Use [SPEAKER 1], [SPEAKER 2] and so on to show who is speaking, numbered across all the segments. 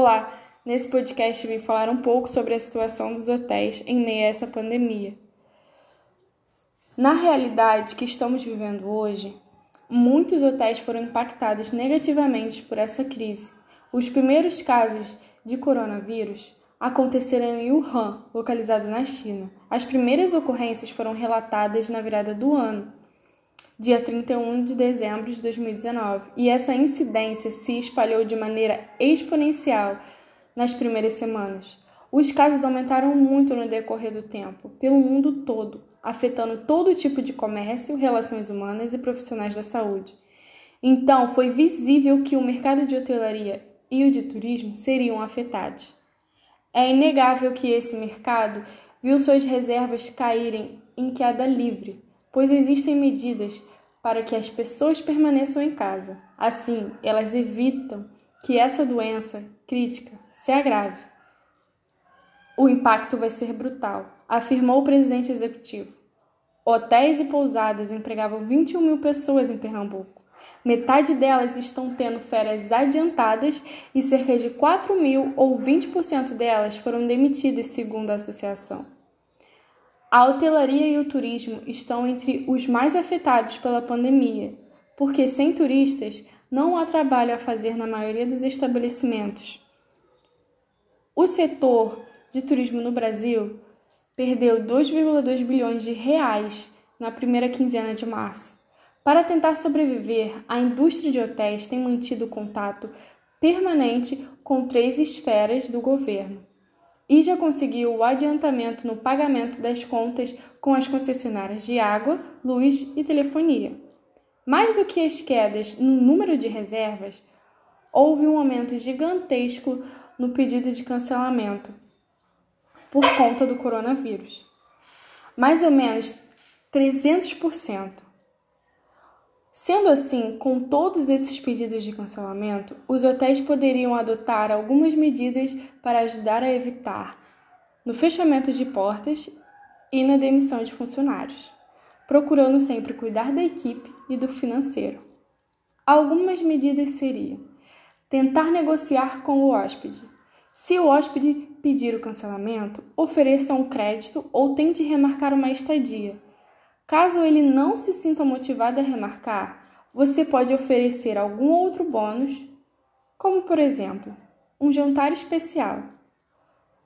[SPEAKER 1] Olá! Nesse podcast vim falar um pouco sobre a situação dos hotéis em meio a essa pandemia. Na realidade que estamos vivendo hoje, muitos hotéis foram impactados negativamente por essa crise. Os primeiros casos de coronavírus aconteceram em Wuhan, localizado na China. As primeiras ocorrências foram relatadas na virada do ano, dia 31 de dezembro de 2019, e essa incidência se espalhou de maneira exponencial nas primeiras semanas. Os casos aumentaram muito no decorrer do tempo, pelo mundo todo, afetando todo tipo de comércio, relações humanas e profissionais da saúde. Então, foi visível que o mercado de hotelaria e o de turismo seriam afetados. É inegável que esse mercado viu suas reservas caírem em queda livre, pois existem medidas para que as pessoas permaneçam em casa. Assim, elas evitam que essa doença crítica se agrave o impacto vai ser brutal, afirmou o presidente executivo. Hotéis e pousadas empregavam 21 mil pessoas em Pernambuco. Metade delas estão tendo férias adiantadas e cerca de 4 mil ou 20% delas foram demitidas, segundo a associação. A hotelaria e o turismo estão entre os mais afetados pela pandemia, porque sem turistas não há trabalho a fazer na maioria dos estabelecimentos. O setor de turismo no Brasil perdeu 2,2 bilhões de reais na primeira quinzena de março. Para tentar sobreviver, a indústria de hotéis tem mantido contato permanente com três esferas do governo e já conseguiu o adiantamento no pagamento das contas com as concessionárias de água, luz e telefonia. Mais do que as quedas no número de reservas, houve um aumento gigantesco no pedido de cancelamento por conta do coronavírus. Mais ou menos 300%. Sendo assim, com todos esses pedidos de cancelamento, os hotéis poderiam adotar algumas medidas para ajudar a evitar no fechamento de portas e na demissão de funcionários, procurando sempre cuidar da equipe e do financeiro. Algumas medidas seriam tentar negociar com o hóspede, se o hóspede pedir o cancelamento, ofereça um crédito ou tente remarcar uma estadia. Caso ele não se sinta motivado a remarcar, você pode oferecer algum outro bônus, como por exemplo, um jantar especial.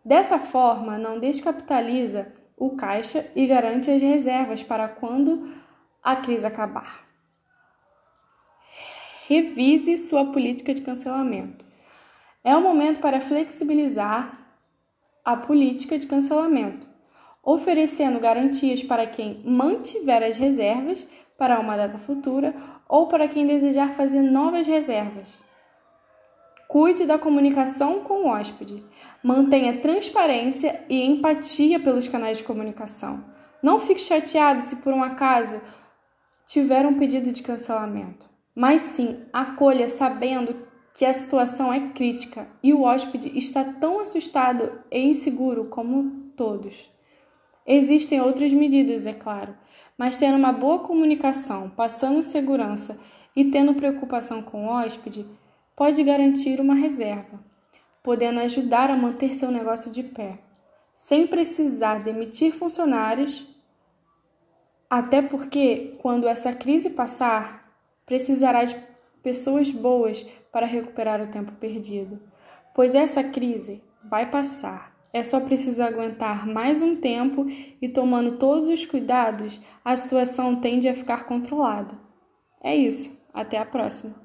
[SPEAKER 1] Dessa forma, não descapitaliza o caixa e garante as reservas para quando a crise acabar. Revise sua política de cancelamento. É o momento para flexibilizar a política de cancelamento, oferecendo garantias para quem mantiver as reservas para uma data futura ou para quem desejar fazer novas reservas. Cuide da comunicação com o hóspede. Mantenha transparência e empatia pelos canais de comunicação. Não fique chateado se por um acaso tiver um pedido de cancelamento, mas sim acolha sabendo que a situação é crítica e o hóspede está tão assustado e inseguro como todos. Existem outras medidas, é claro, mas tendo uma boa comunicação, passando segurança e tendo preocupação com o hóspede, pode garantir uma reserva, podendo ajudar a manter seu negócio de pé, sem precisar demitir funcionários, até porque, quando essa crise passar, precisará de pessoas boas para recuperar o tempo perdido. Pois essa crise vai passar. É só preciso aguentar mais um tempo e tomando todos os cuidados, a situação tende a ficar controlada. É isso. Até a próxima.